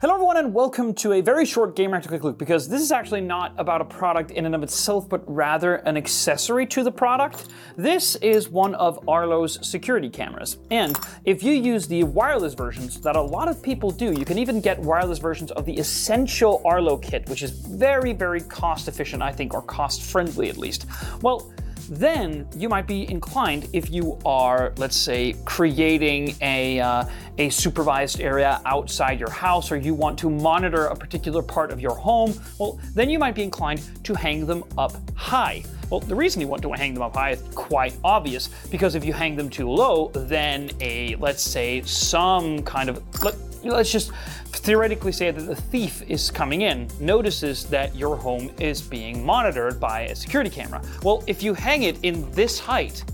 Hello everyone and welcome to a very short Gamereactor Quick Look because this is actually not about a product in and of itself but rather an accessory to the product. This is one of Arlo's security cameras and if you use the wireless versions that a lot of people do, you can even get wireless versions of the essential Arlo kit which is very very cost efficient I think or cost friendly at least. Well, then you might be inclined if you are, let's say, creating a, uh, a supervised area outside your house or you want to monitor a particular part of your home, well, then you might be inclined to hang them up high. Well, the reason you want to hang them up high is quite obvious because if you hang them too low, then a, let's say, some kind of, let, let's just theoretically say that the thief is coming in, notices that your home is being monitored by a security camera. Well, if you hang it in this height,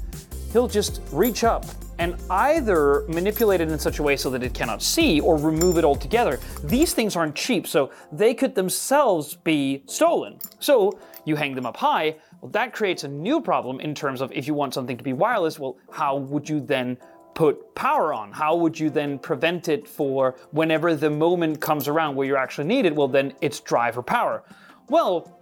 he'll just reach up and either manipulate it in such a way so that it cannot see or remove it altogether. These things aren't cheap, so they could themselves be stolen. So you hang them up high, well, that creates a new problem in terms of if you want something to be wireless, well, how would you then put power on? How would you then prevent it for whenever the moment comes around where you actually need it? Well, then it's drive or power. Well,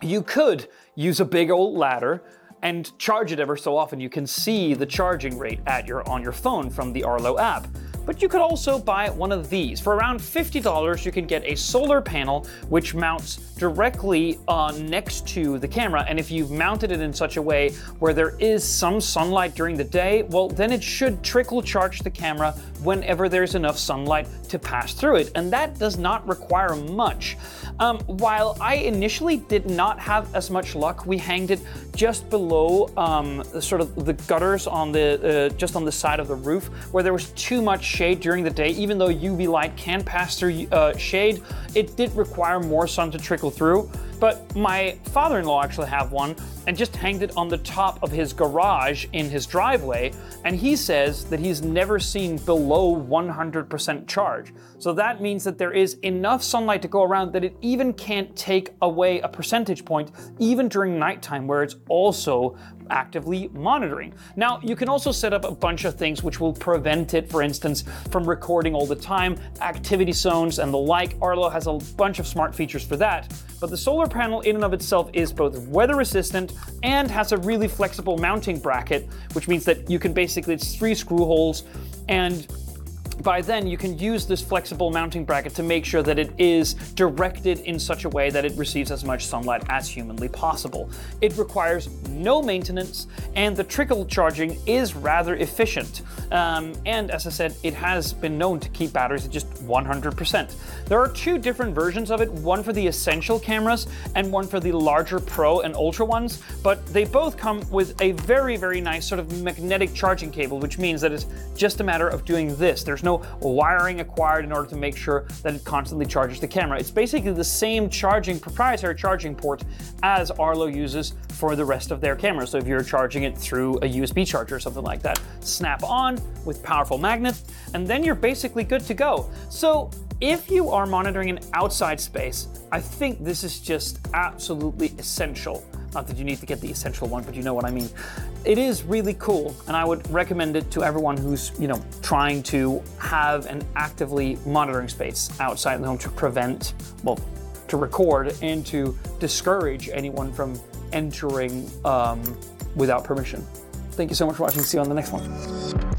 you could use a big old ladder and charge it ever so often. You can see the charging rate at your on your phone from the Arlo app. But you could also buy one of these. For around $50, you can get a solar panel which mounts directly uh, next to the camera. And if you've mounted it in such a way where there is some sunlight during the day, well, then it should trickle charge the camera whenever there's enough sunlight to pass through it. And that does not require much. Um, while I initially did not have as much luck, we hanged it just below um, sort of the gutters on the uh, just on the side of the roof, where there was too much shade during the day. Even though UV light can pass through uh, shade, it did require more sun to trickle through. But my father-in-law actually have one and just hanged it on the top of his garage in his driveway, and he says that he's never seen below 100% charge. So that means that there is enough sunlight to go around that it even can't take away a percentage point, even during nighttime where it's also actively monitoring. Now, you can also set up a bunch of things which will prevent it, for instance, from recording all the time, activity zones and the like. Arlo has a bunch of smart features for that. But the solar panel in and of itself is both weather resistant and has a really flexible mounting bracket, which means that you can basically, it's three screw holes and by then you can use this flexible mounting bracket to make sure that it is directed in such a way that it receives as much sunlight as humanly possible. It requires no maintenance and the trickle charging is rather efficient. Um, and as I said, it has been known to keep batteries at just 100%. There are two different versions of it, one for the essential cameras and one for the larger Pro and Ultra ones, but they both come with a very, very nice sort of magnetic charging cable, which means that it's just a matter of doing this. There's no wiring acquired in order to make sure that it constantly charges the camera. It's basically the same charging, proprietary charging port as Arlo uses for the rest of their cameras. So if you're charging it through a USB charger or something like that, snap on with powerful magnets, and then you're basically good to go. So if you are monitoring an outside space, I think this is just absolutely essential. Not that you need to get the essential one, but you know what I mean. It is really cool, and I would recommend it to everyone who's, you know, trying to have an actively monitoring space outside the home to prevent, well, to record and to discourage anyone from entering um, without permission. Thank you so much for watching. See you on the next one.